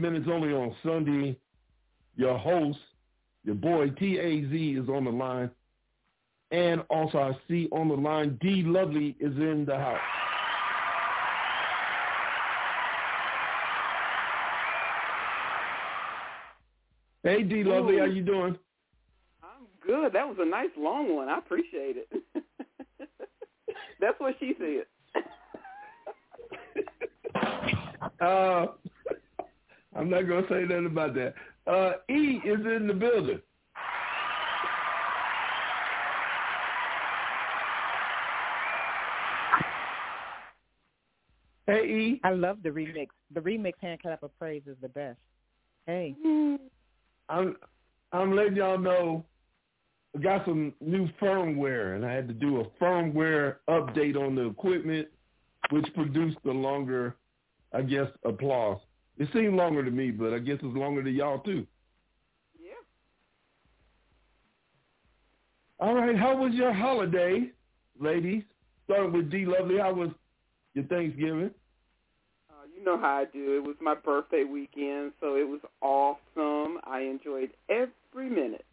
minutes only on Sunday. Your host, your boy TAZ is on the line. And also I see on the line D Lovely is in the house. Hey D Lovely, how you doing? I'm good. That was a nice long one. I appreciate it. That's what she said. Uh, I'm not gonna say nothing about that. Uh, E is in the building. Hey E. I love the remix. The remix hand clap of praise is the best. Hey. I'm I'm letting y'all know I got some new firmware and I had to do a firmware update on the equipment which produced the longer I guess applause. It seemed longer to me, but I guess it's longer to y'all too. Yeah. All right, how was your holiday, ladies? Starting with D Lovely, how was your Thanksgiving? Uh, you know how I do. It was my birthday weekend, so it was awesome. I enjoyed every minute.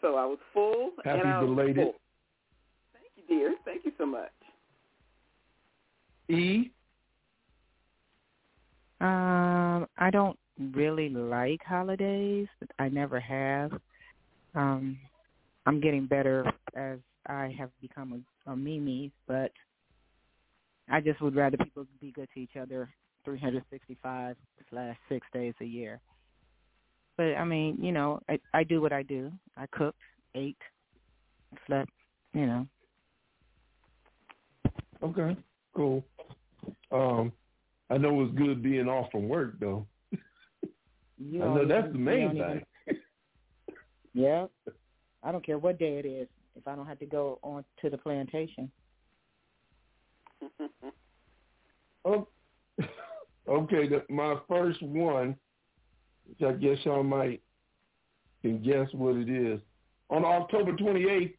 So I was full Happy and I belated. Thank you, dear. Thank you so much. E, Um, I don't really like holidays. I never have. Um, I'm getting better as I have become a, a Mimi, but I just would rather people be good to each other 365 slash six days a year. But I mean, you know, I I do what I do. I cooked, ate, slept, you know. okay, cool. Um, I know it's good being off from work though. You I know that's the main don't even- thing. Yeah. I don't care what day it is if I don't have to go on to the plantation. Oh, okay, the, my first one, which I guess y'all might can guess what it is. On October 28th,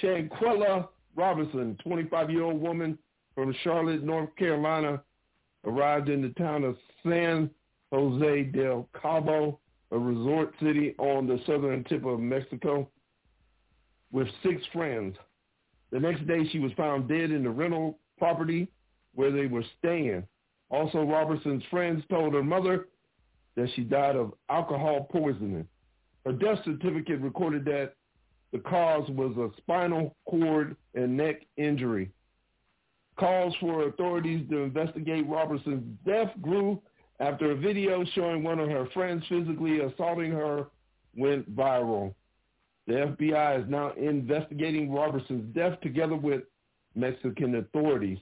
Shanquella Robinson, 25-year-old woman from Charlotte, North Carolina, arrived in the town of San Jose del Cabo, a resort city on the southern tip of Mexico, with six friends. The next day, she was found dead in the rental property where they were staying. Also, Robertson's friends told her mother that she died of alcohol poisoning. Her death certificate recorded that the cause was a spinal cord and neck injury. Calls for authorities to investigate Robertson's death grew after a video showing one of her friends physically assaulting her went viral. The FBI is now investigating Robertson's death together with Mexican authorities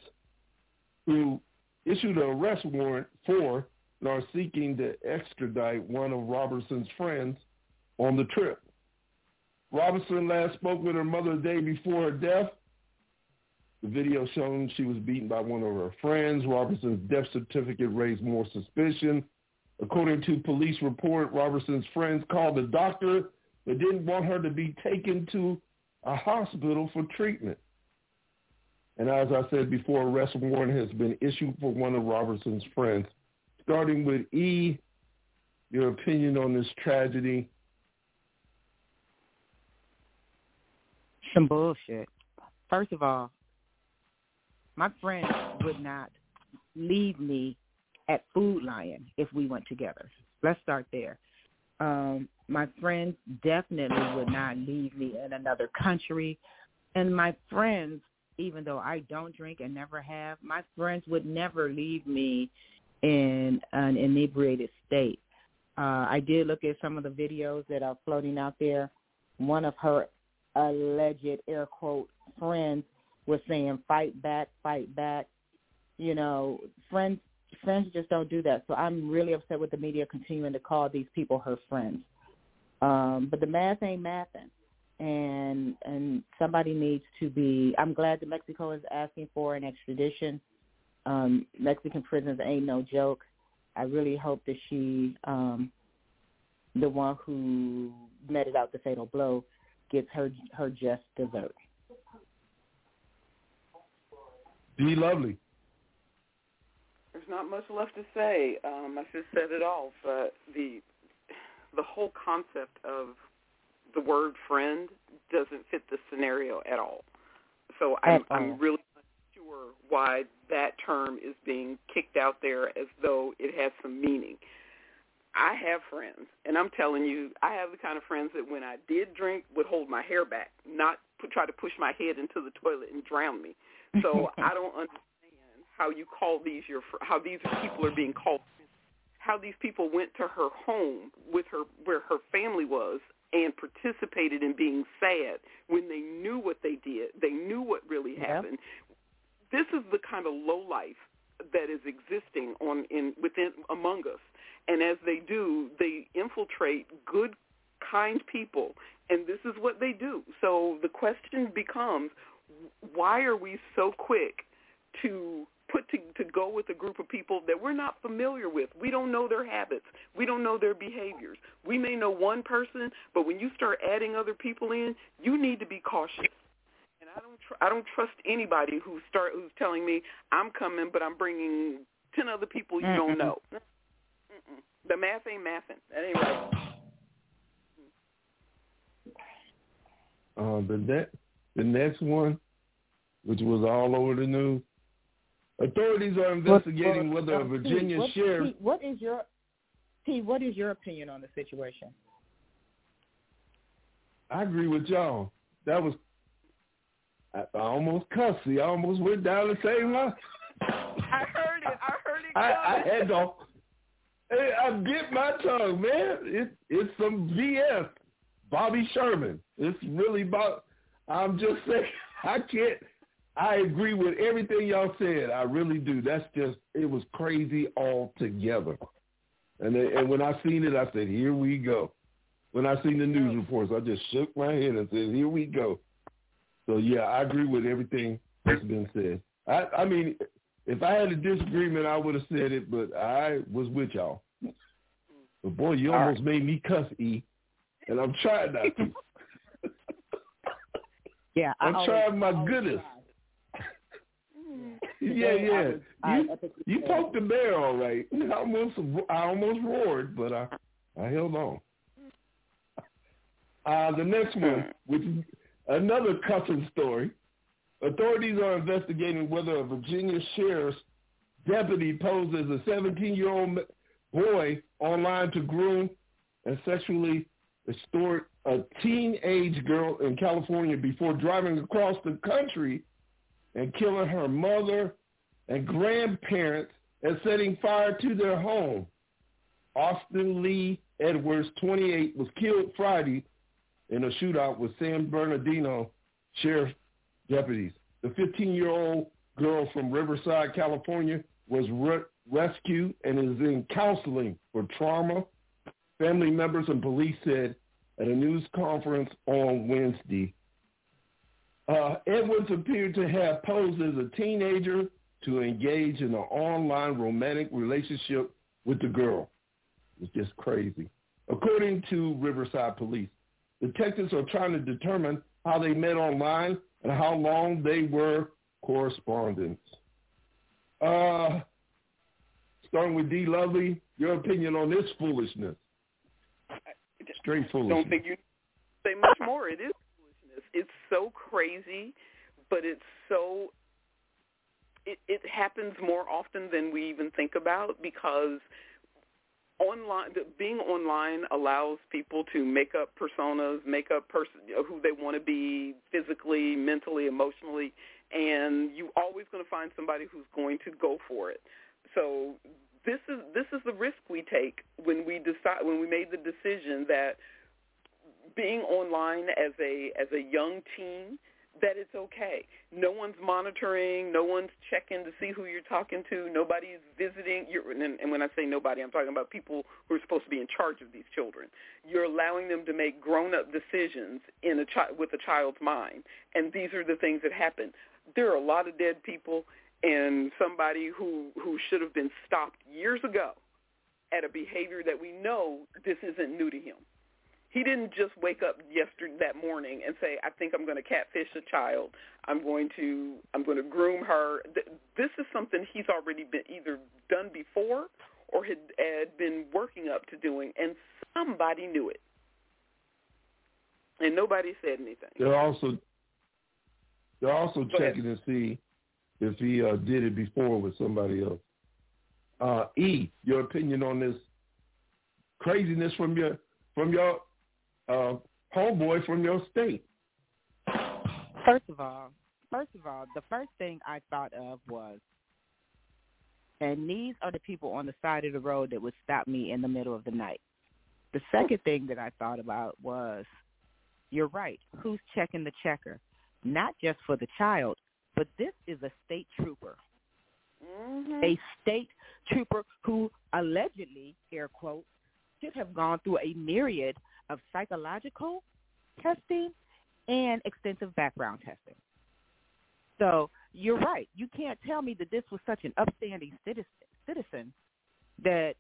who issued an arrest warrant for and are seeking to extradite one of Robertson's friends on the trip. Robertson last spoke with her mother the day before her death. The video shown she was beaten by one of her friends. Robertson's death certificate raised more suspicion. According to police report, Robertson's friends called the doctor but didn't want her to be taken to a hospital for treatment. And as I said before, arrest warrant has been issued for one of Robertson's friends. Starting with E, your opinion on this tragedy. Some bullshit. First of all, my friend would not leave me at Food Lion if we went together. Let's start there. Um, my friends definitely would not leave me in another country. And my friends, even though I don't drink and never have, my friends would never leave me in an inebriated state. Uh, I did look at some of the videos that are floating out there. One of her alleged air quote friends was saying fight back, fight back. You know, friends friends just don't do that. So I'm really upset with the media continuing to call these people her friends. Um, but the math ain't mathing. And and somebody needs to be I'm glad that Mexico is asking for an extradition. Um, Mexican prisons ain't no joke. I really hope that she um the one who meted out the fatal blow gets her her just dessert. D Lovely. There's not much left to say. Um, I just said it all. But the the whole concept of the word friend doesn't fit the scenario at all. So I'm, I'm really not sure why that term is being kicked out there as though it has some meaning. I have friends, and I'm telling you, I have the kind of friends that when I did drink would hold my hair back, not put, try to push my head into the toilet and drown me. So I don't understand how you call these your how these people are being called. How these people went to her home with her where her family was and participated in being sad when they knew what they did. They knew what really happened. This is the kind of low life that is existing on in within among us and as they do, they infiltrate good, kind people, and this is what they do. So the question becomes, why are we so quick to put to, to go with a group of people that we're not familiar with. We don't know their habits. We don't know their behaviors. We may know one person, but when you start adding other people in, you need to be cautious. And I don't tr- I don't trust anybody who start who's telling me I'm coming, but I'm bringing ten other people you mm don't know. Mm-mm. The math ain't mathing. That ain't right. Uh, the next, the next one, which was all over the news, authorities are investigating what, what, whether a Virginia what, sheriff. Pete, what is your Pete? What is your opinion on the situation? I agree with y'all. That was I, I almost cussed. I almost went down the same line. I heard it. I heard it. I, I had to Hey, I bit my tongue, man. It, it's some BS. Bobby Sherman. It's really about. I'm just saying. I can't. I agree with everything y'all said. I really do. That's just. It was crazy altogether. And and when I seen it, I said, "Here we go." When I seen the news reports, I just shook my head and said, "Here we go." So yeah, I agree with everything that's been said. I, I mean, if I had a disagreement, I would have said it, but I was with y'all. But boy, you almost right. made me cuss, E, and I'm trying not to. yeah, I'm I trying always, my goodness. yeah, yeah. I was, you you poked the bear all right. I almost I almost roared, but I I held on. Uh, the next one, which is another cussing story. Authorities are investigating whether a Virginia sheriff's deputy posed as a 17-year-old boy online to groom and sexually extort a teenage girl in California before driving across the country and killing her mother and grandparents and setting fire to their home. Austin Lee Edwards, 28, was killed Friday in a shootout with San Bernardino Sheriff deputies. The 15-year-old girl from Riverside, California, was re- rescued and is in counseling for trauma. Family members and police said at a news conference on Wednesday. Uh, Edwards appeared to have posed as a teenager to engage in an online romantic relationship with the girl. It's just crazy. According to Riverside Police, detectives are trying to determine how they met online and how long they were correspondents. Uh, starting with D. Lovely, your opinion on this foolishness? Straight foolishness. Don't think you say much more. It is foolishness. It's so crazy, but it's so. It, it happens more often than we even think about because online being online allows people to make up personas make up person who they want to be physically mentally emotionally and you're always going to find somebody who's going to go for it so this is this is the risk we take when we decide when we made the decision that being online as a as a young teen that it's okay. No one's monitoring. No one's checking to see who you're talking to. Nobody's visiting. You're, and, and when I say nobody, I'm talking about people who are supposed to be in charge of these children. You're allowing them to make grown-up decisions in a chi- with a child's mind, and these are the things that happen. There are a lot of dead people, and somebody who who should have been stopped years ago at a behavior that we know this isn't new to him he didn't just wake up yesterday that morning and say, "I think I'm going to catfish a child. I'm going to I'm going to groom her." This is something he's already been either done before or had, had been working up to doing, and somebody knew it, and nobody said anything. They're also they're also Go checking ahead. to see if he uh, did it before with somebody else. Uh, e, your opinion on this craziness from your from your uh, homeboy from your state? First of all, first of all, the first thing I thought of was, and these are the people on the side of the road that would stop me in the middle of the night. The second thing that I thought about was, you're right. Who's checking the checker? Not just for the child, but this is a state trooper. Mm-hmm. A state trooper who allegedly, air quotes, should have gone through a myriad of psychological testing and extensive background testing. So you're right. You can't tell me that this was such an upstanding citizen, citizen that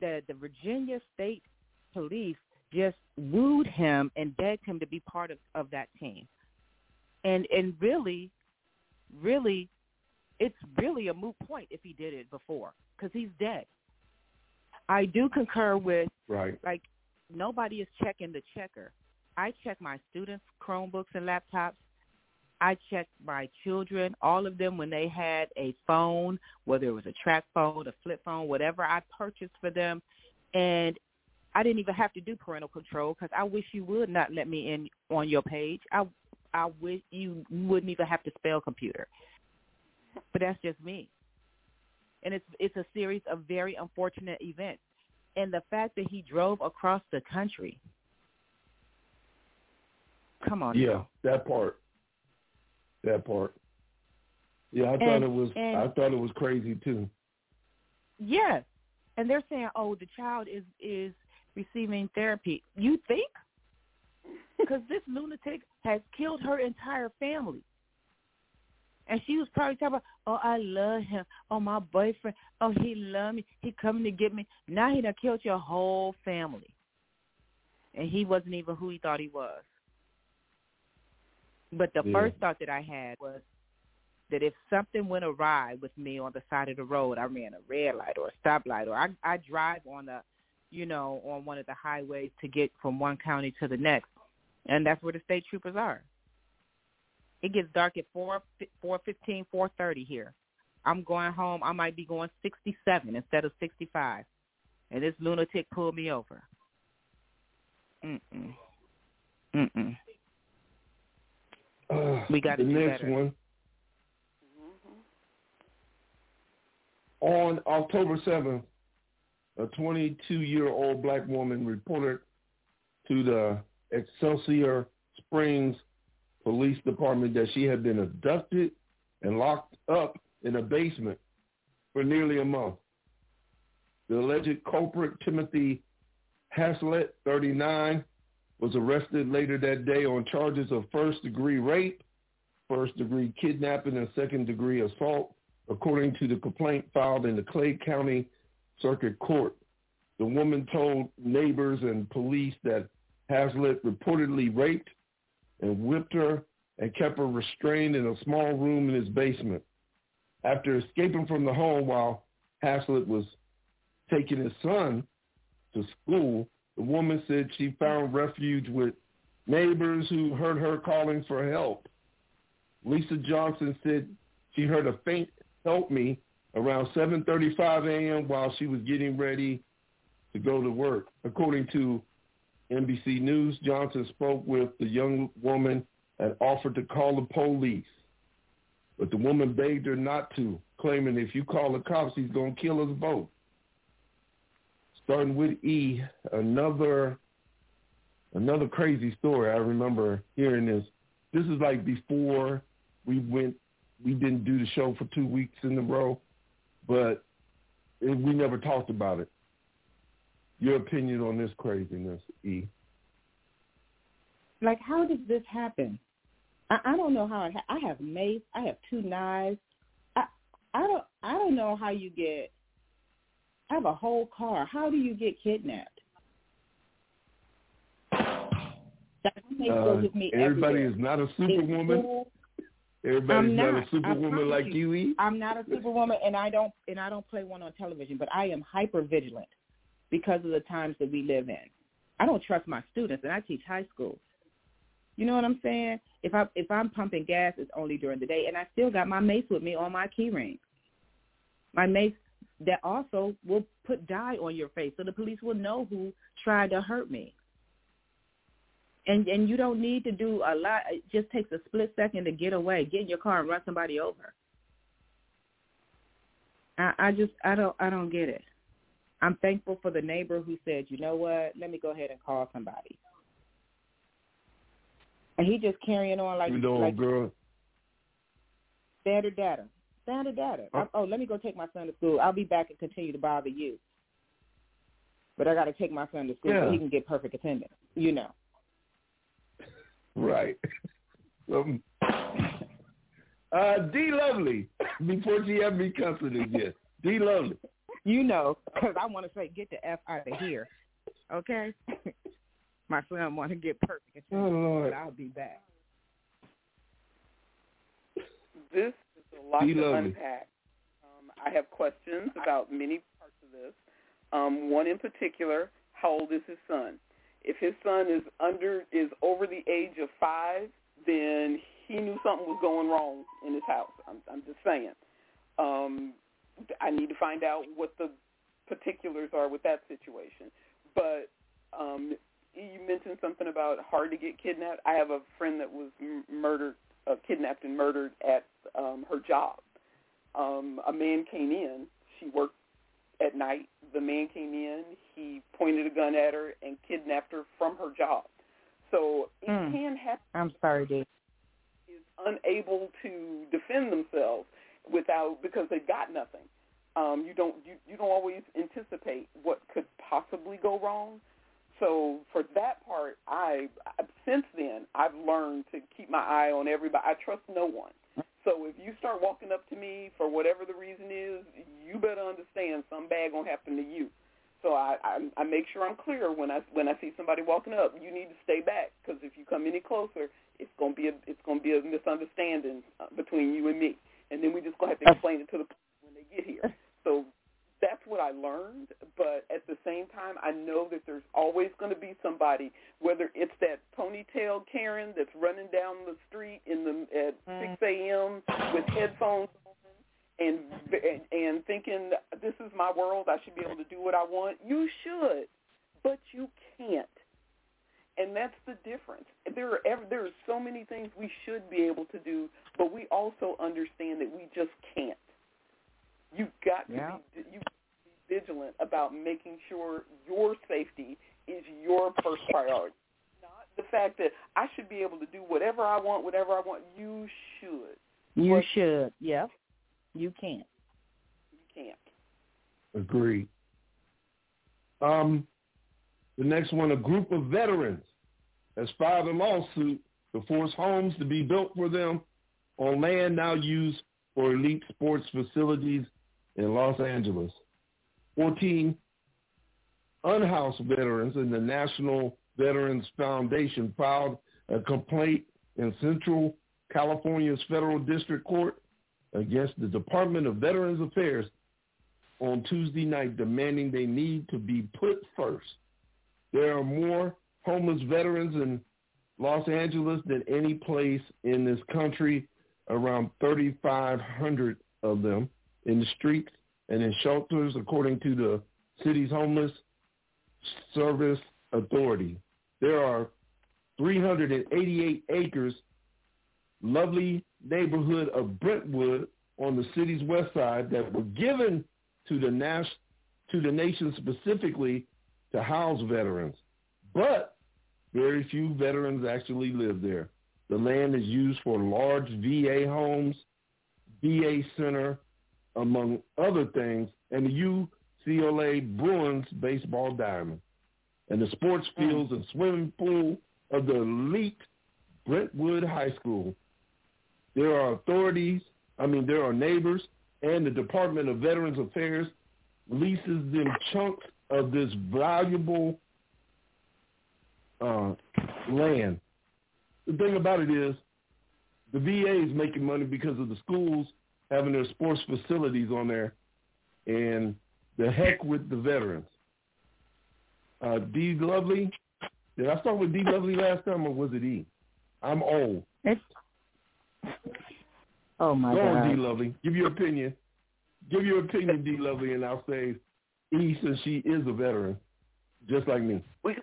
the, the Virginia State Police just wooed him and begged him to be part of, of that team. And and really, really, it's really a moot point if he did it before because he's dead. I do concur with right. like nobody is checking the checker. I check my students' Chromebooks and laptops. I check my children, all of them, when they had a phone, whether it was a track phone, a flip phone, whatever I purchased for them, and I didn't even have to do parental control because I wish you would not let me in on your page. I I wish you wouldn't even have to spell computer. But that's just me. And it's it's a series of very unfortunate events and the fact that he drove across the country. Come on. Yeah, now. that part. That part. Yeah, I and, thought it was. And, I thought it was crazy too. Yes, and they're saying, "Oh, the child is is receiving therapy." You think? Because this lunatic has killed her entire family. And she was probably talking about, oh, I love him. Oh, my boyfriend. Oh, he love me. He coming to get me. Now he done killed your whole family. And he wasn't even who he thought he was. But the yeah. first thought that I had was that if something went awry with me on the side of the road, I ran a red light or a stoplight, or I, I drive on the, you know, on one of the highways to get from one county to the next, and that's where the state troopers are. It gets dark at four four fifteen, four thirty here. I'm going home. I might be going sixty seven instead of sixty five, and this lunatic pulled me over. Mm mm. Mm mm. Uh, we got the do next better. one. On October 7th, a 22-year-old black woman reported to the Excelsior Springs police department that she had been abducted and locked up in a basement for nearly a month. The alleged culprit, Timothy Haslett, 39, was arrested later that day on charges of first-degree rape, first-degree kidnapping, and second-degree assault, according to the complaint filed in the Clay County Circuit Court. The woman told neighbors and police that Haslett reportedly raped and whipped her and kept her restrained in a small room in his basement. After escaping from the home while Haslett was taking his son to school, the woman said she found refuge with neighbors who heard her calling for help. Lisa Johnson said she heard a faint help me around 7.35 a.m. while she was getting ready to go to work. According to NBC News, Johnson spoke with the young woman and offered to call the police. But the woman begged her not to, claiming if you call the cops, he's going to kill us both. Starting with E, another another crazy story. I remember hearing this this is like before we went. We didn't do the show for two weeks in a row, but we never talked about it. Your opinion on this craziness, E? Like, how does this happen? I, I don't know how. It ha- I have mace. I have two knives. I I don't I don't know how you get. I have a whole car. How do you get kidnapped? Uh, goes with me everybody is not a superwoman. cool. Everybody's I'm not, not. a superwoman like you. you, E. I'm not a superwoman, and I don't and I don't play one on television. But I am hyper vigilant because of the times that we live in. I don't trust my students, and I teach high school. You know what I'm saying? If I if I'm pumping gas, it's only during the day, and I still got my mace with me on my key ring. My mace that also will put dye on your face, so the police will know who tried to hurt me. And and you don't need to do a lot. It just takes a split second to get away, get in your car and run somebody over. I, I just I don't I don't get it. I'm thankful for the neighbor who said, you know what, let me go ahead and call somebody. And he just carrying on like you know, like girl. standard data. Standard data. Oh. Oh, let me go take my son to school. I'll be back and continue to bother you. But I got to take my son to school Yeah. so he can get perfect attendance. You know. Right. um, uh, D. Lovely, before she ever me cussing again. D. Lovely. You know, because I want to say, get the F out of here. Okay? my son want to get perfect Oh, Lord. but I'll be back. This is a lot Be to unpack. Um, I have questions about many parts of this. Um, one in particular, how old is his son? If his son is under is over the age of five, then he knew something was going wrong in his house. I'm, I'm just saying. Um, I need to find out what the particulars are with that situation. But um, you mentioned something about hard to get kidnapped. I have a friend that was m- murdered, uh, kidnapped and murdered at um, her job. Um, a man came in. She worked at night. The man came in. He pointed a gun at her and kidnapped her from her job. So it Mm. can happen I'm sorry, Dee. is unable to defend themselves without because they've got nothing. Um, you don't you, you don't always anticipate what could possibly go wrong. So for that part, I since then I've learned to keep my eye on everybody. I trust no one. So if you start walking up to me for whatever the reason is, you better understand some bad gonna happen to you. So I, I I make sure I'm clear when I when I see somebody walking up. You need to stay back because if you come any closer, it's gonna be a it's gonna be a misunderstanding uh, between you and me, and then we just gonna have to explain it to the when they get here. So that's what I learned. But at the same time, I know that there's always going to be somebody, whether it's that ponytail Karen that's running down the street in the at Mm. 6 a.m. with headphones on and and, and thinking this is my world, I should be able to do what I want. You should, but you can't. And that's the difference. There are ever, there are so many things we should be able to do, but we also understand that we just can't. You've got to Yeah. be you be vigilant about making sure your safety is your first priority. Not the fact that I should be able to do whatever I want, whatever I want. You should. You What- should. Yep. You can't. You can't. Agree. Um, the next one, a group of veterans has filed a lawsuit to force homes to be built for them on land now used for elite sports facilities in Los Angeles. 14 unhoused veterans in the National Veterans Foundation filed a complaint in Central California's Federal District Court against the Department of Veterans Affairs on Tuesday night demanding they need to be put first. There are more homeless veterans in Los Angeles than any place in this country, around 3,500 of them in the streets and in shelters, according to the city's homeless service authority. There are 388 acres, lovely neighborhood of Brentwood on the city's west side that were given to the to the nation specifically to house veterans. But very few veterans actually live there. The land is used for large VA homes, VA Center, among other things, and the UCLA Bruins baseball diamond, and the sports hmm. fields and swimming pool of the elite Brentwood High School. There are authorities, I mean, there are neighbors, and the Department of Veterans Affairs leases them chunks of this valuable uh, land. The thing about it is, the VA is making money because of the schools having their sports facilities on there, and the heck with the veterans. Uh, D. Lovely, did I start with D. Lovely last time, or was it E? I'm old. It's... Oh my Go God. on, D. Lovely. Give your opinion. Give your opinion, D. Lovely, and I'll say E since she is a veteran, just like me. We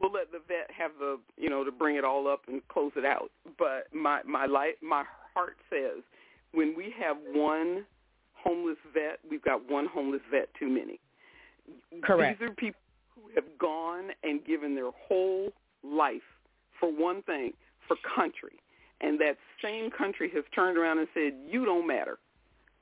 we'll let the vet have the you know to bring it all up and close it out. But my my life my heart says when we have one homeless vet, we've got one homeless vet too many. Correct. These are people who have gone and given their whole life for one thing, for country. And that same country has turned around and said, "You don't matter.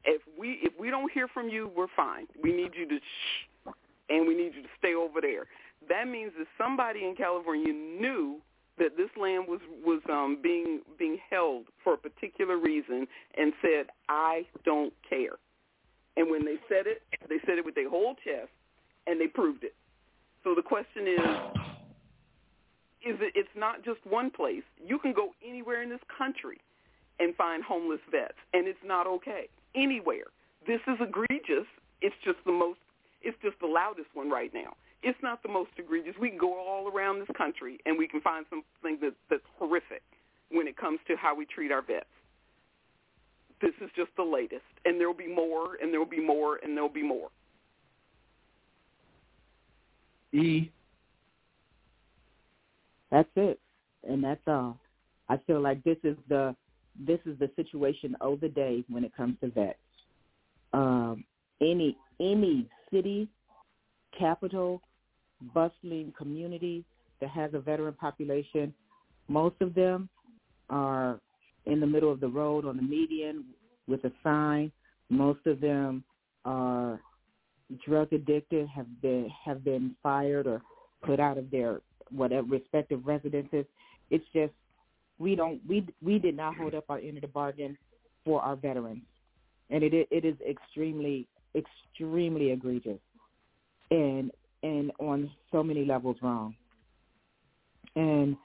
If we if we don't hear from you, we're fine. We need you to shh, and we need you to stay over there." That means that somebody in California knew that this land was was um, being being held for a particular reason and said, "I don't care." And when they said it, they said it with their whole chest, and they proved it. So the question is, is it? It's not just one place. You can go anywhere in this country and find homeless vets, and it's not okay anywhere. This is egregious. It's just the most. It's just the loudest one right now it's not the most egregious. We can go all around this country and we can find something that, that's horrific when it comes to how we treat our vets. This is just the latest, and there will be more, and there will be more, and there will be more. E. That's it, and that's all. I feel like this is the this is the situation of the day when it comes to vets. Um, any any city, capital, bustling community that has a veteran population. Most of them are in the middle of the road on the median with a sign. Most of them are drug addicted, have been have been fired or put out of their whatever respective residences. It's just we don't we we did not hold up our end of the bargain for our veterans, and it it is extremely extremely egregious. And and on so many levels wrong. And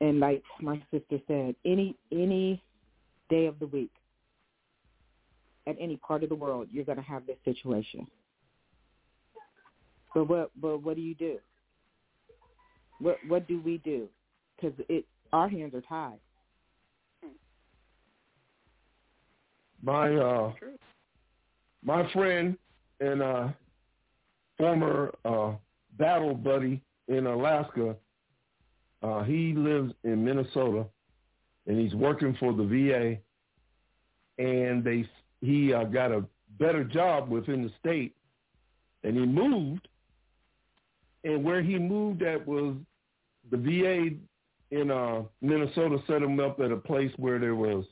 and like my sister said, any any day of the week, at any part of the world, you're going to have this situation. But what but what do you do? What what do we do? Because it our hands are tied. My uh, my friend and uh, former uh, battle buddy in Alaska. Uh, he lives in Minnesota, and he's working for the VA. And they he uh, got a better job within the state, and he moved. And where he moved at was the VA in uh, Minnesota set him up at a place where there was,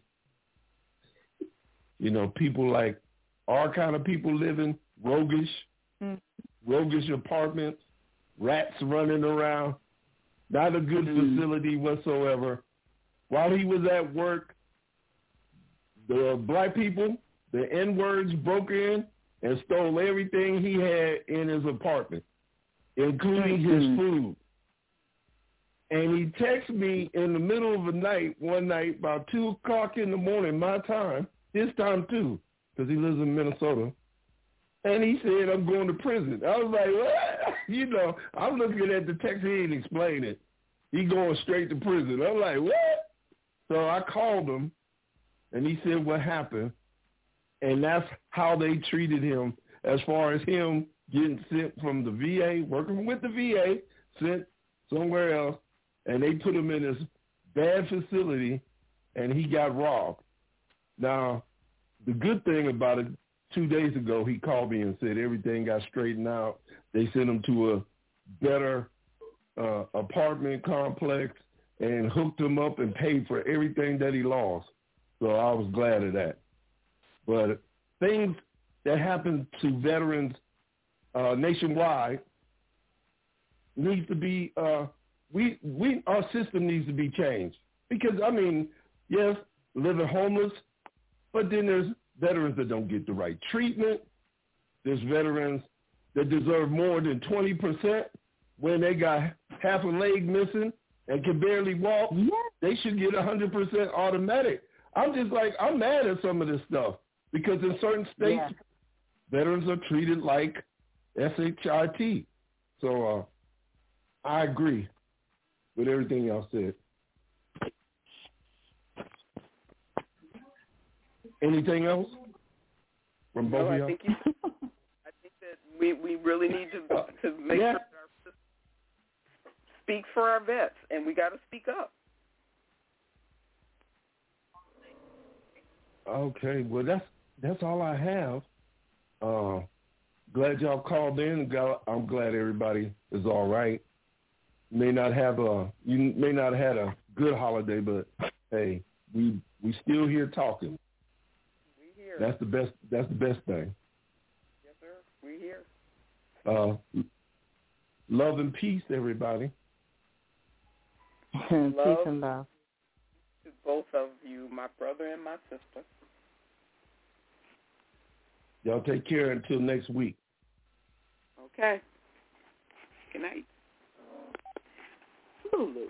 you know, people like our kind of people living, roguish, mm roguish apartments, rats running around. Not a good mm-hmm. facility whatsoever. While he was at work, the black people, the N-words broke in and stole everything he had in his apartment, including mm-hmm. his food. And he texted me in the middle of the night, one night, about 2 o'clock in the morning, my time, his time too, because he lives in Minnesota. And he said, I'm going to prison. I was like, what? You know, I'm looking at the text. He didn't explain it. He going straight to prison. I'm like, what? So I called him, and he said what happened. And that's how they treated him as far as him getting sent from the VA, working with the VA, sent somewhere else, and they put him in this bad facility, and he got robbed. Now, the good thing about it, two days ago, he called me and said everything got straightened out. They sent him to a better uh, apartment complex. and hooked him up and paid for everything that he lost. So I was glad of that. But things that happen to veterans uh, nationwide needs to be uh, we we our system needs to be changed because I mean yes living homeless, but then there's veterans that don't get the right treatment. There's veterans that deserve more than twenty percent when they got half a leg missing and can barely walk. Yeah. They should get a hundred percent automatic. I'm just like I'm mad at some of this stuff because in certain states Yeah. veterans are treated like SHIT. So uh, I agree with everything y'all said. Anything else from both No, of I y'all? think you. I think that we we really need to to make Yeah. sure that our system speaks for our vets, and we got to speak up. Okay, well that's that's all I have. Uh, glad y'all called in. I'm glad everybody is all right. May not have a you may not have had a good holiday, but hey, we we still here talking. We here. That's the best. That's the best thing. yes, sir. We here. Uh, love and peace, everybody. Peace Love. and love. To both of you, my brother and my sister. Y'all take care until next week. Okay. Good night. Lulu.